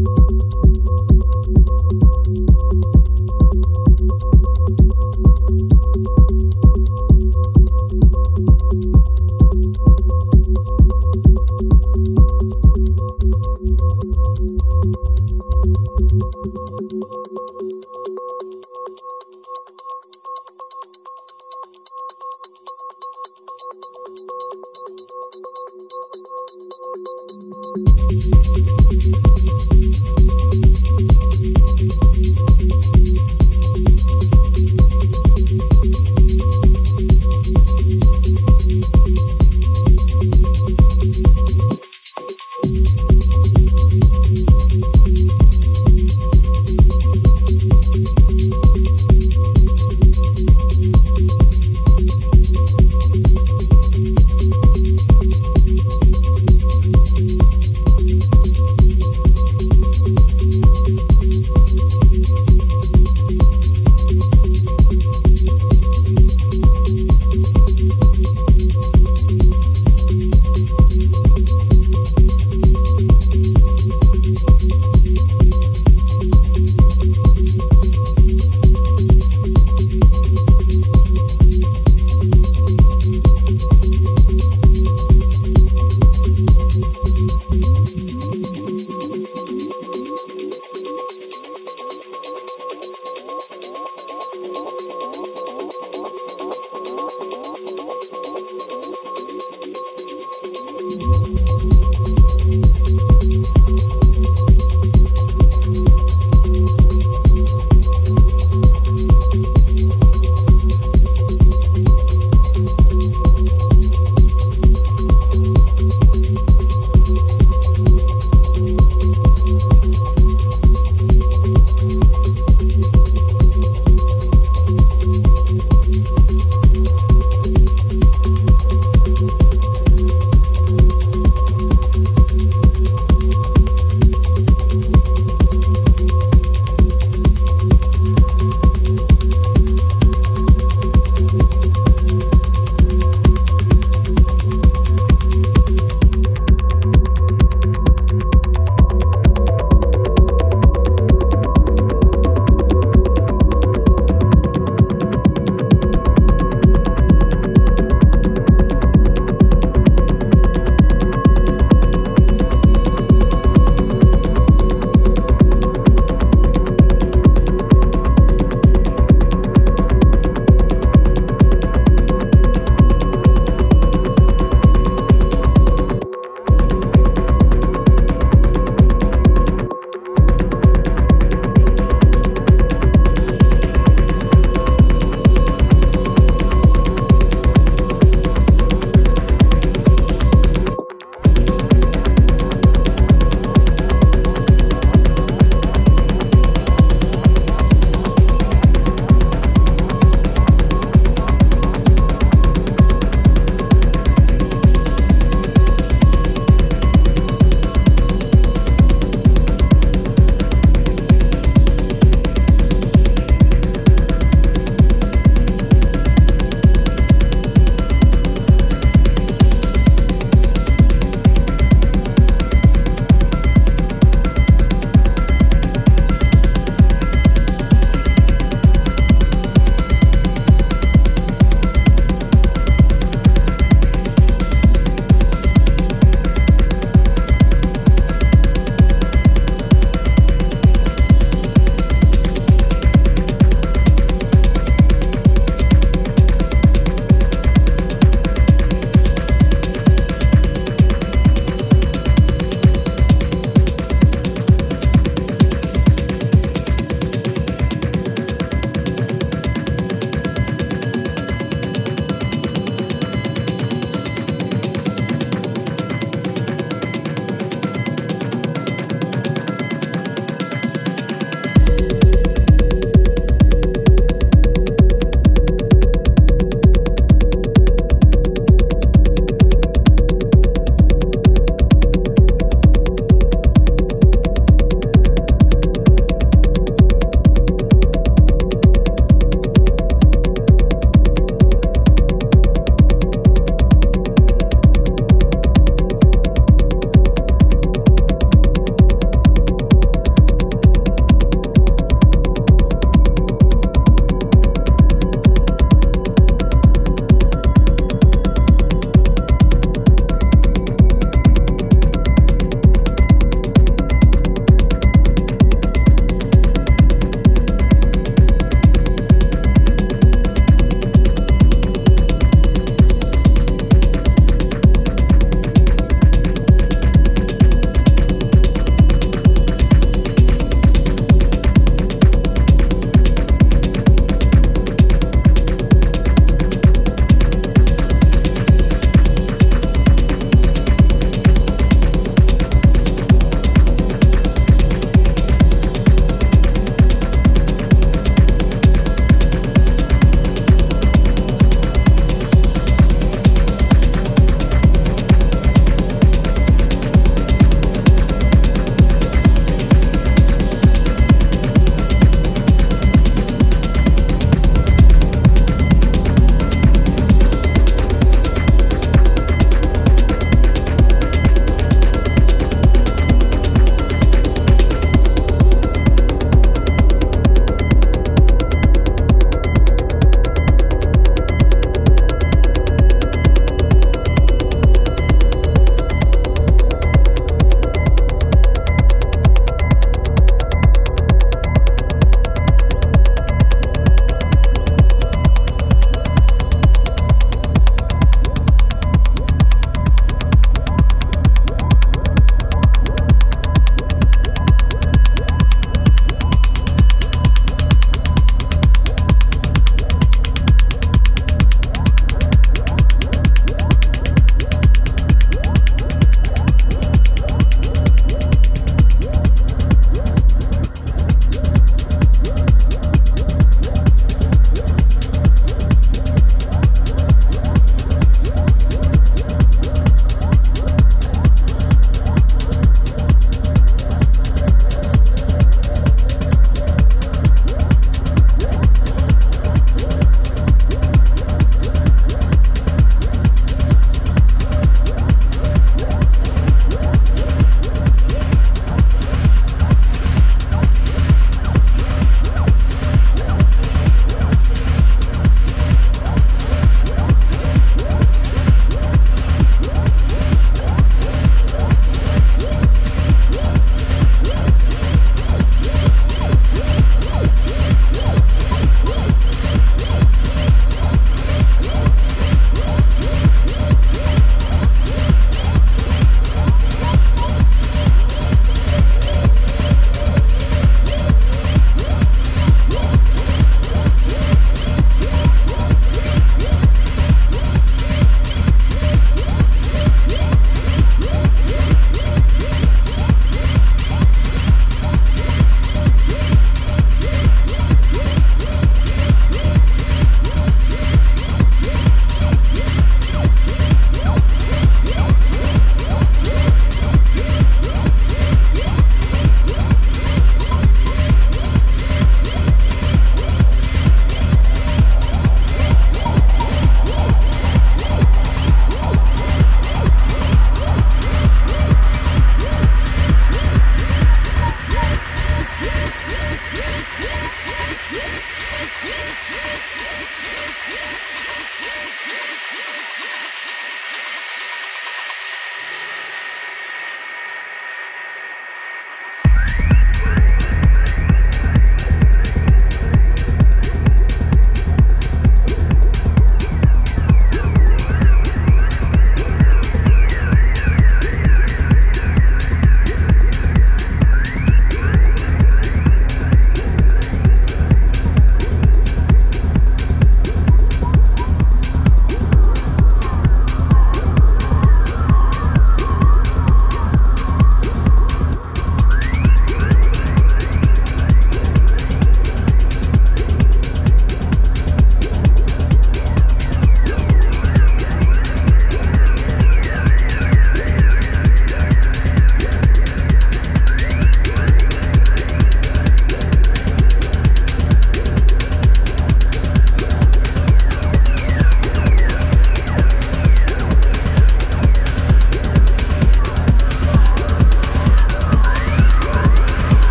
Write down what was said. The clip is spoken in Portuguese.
Música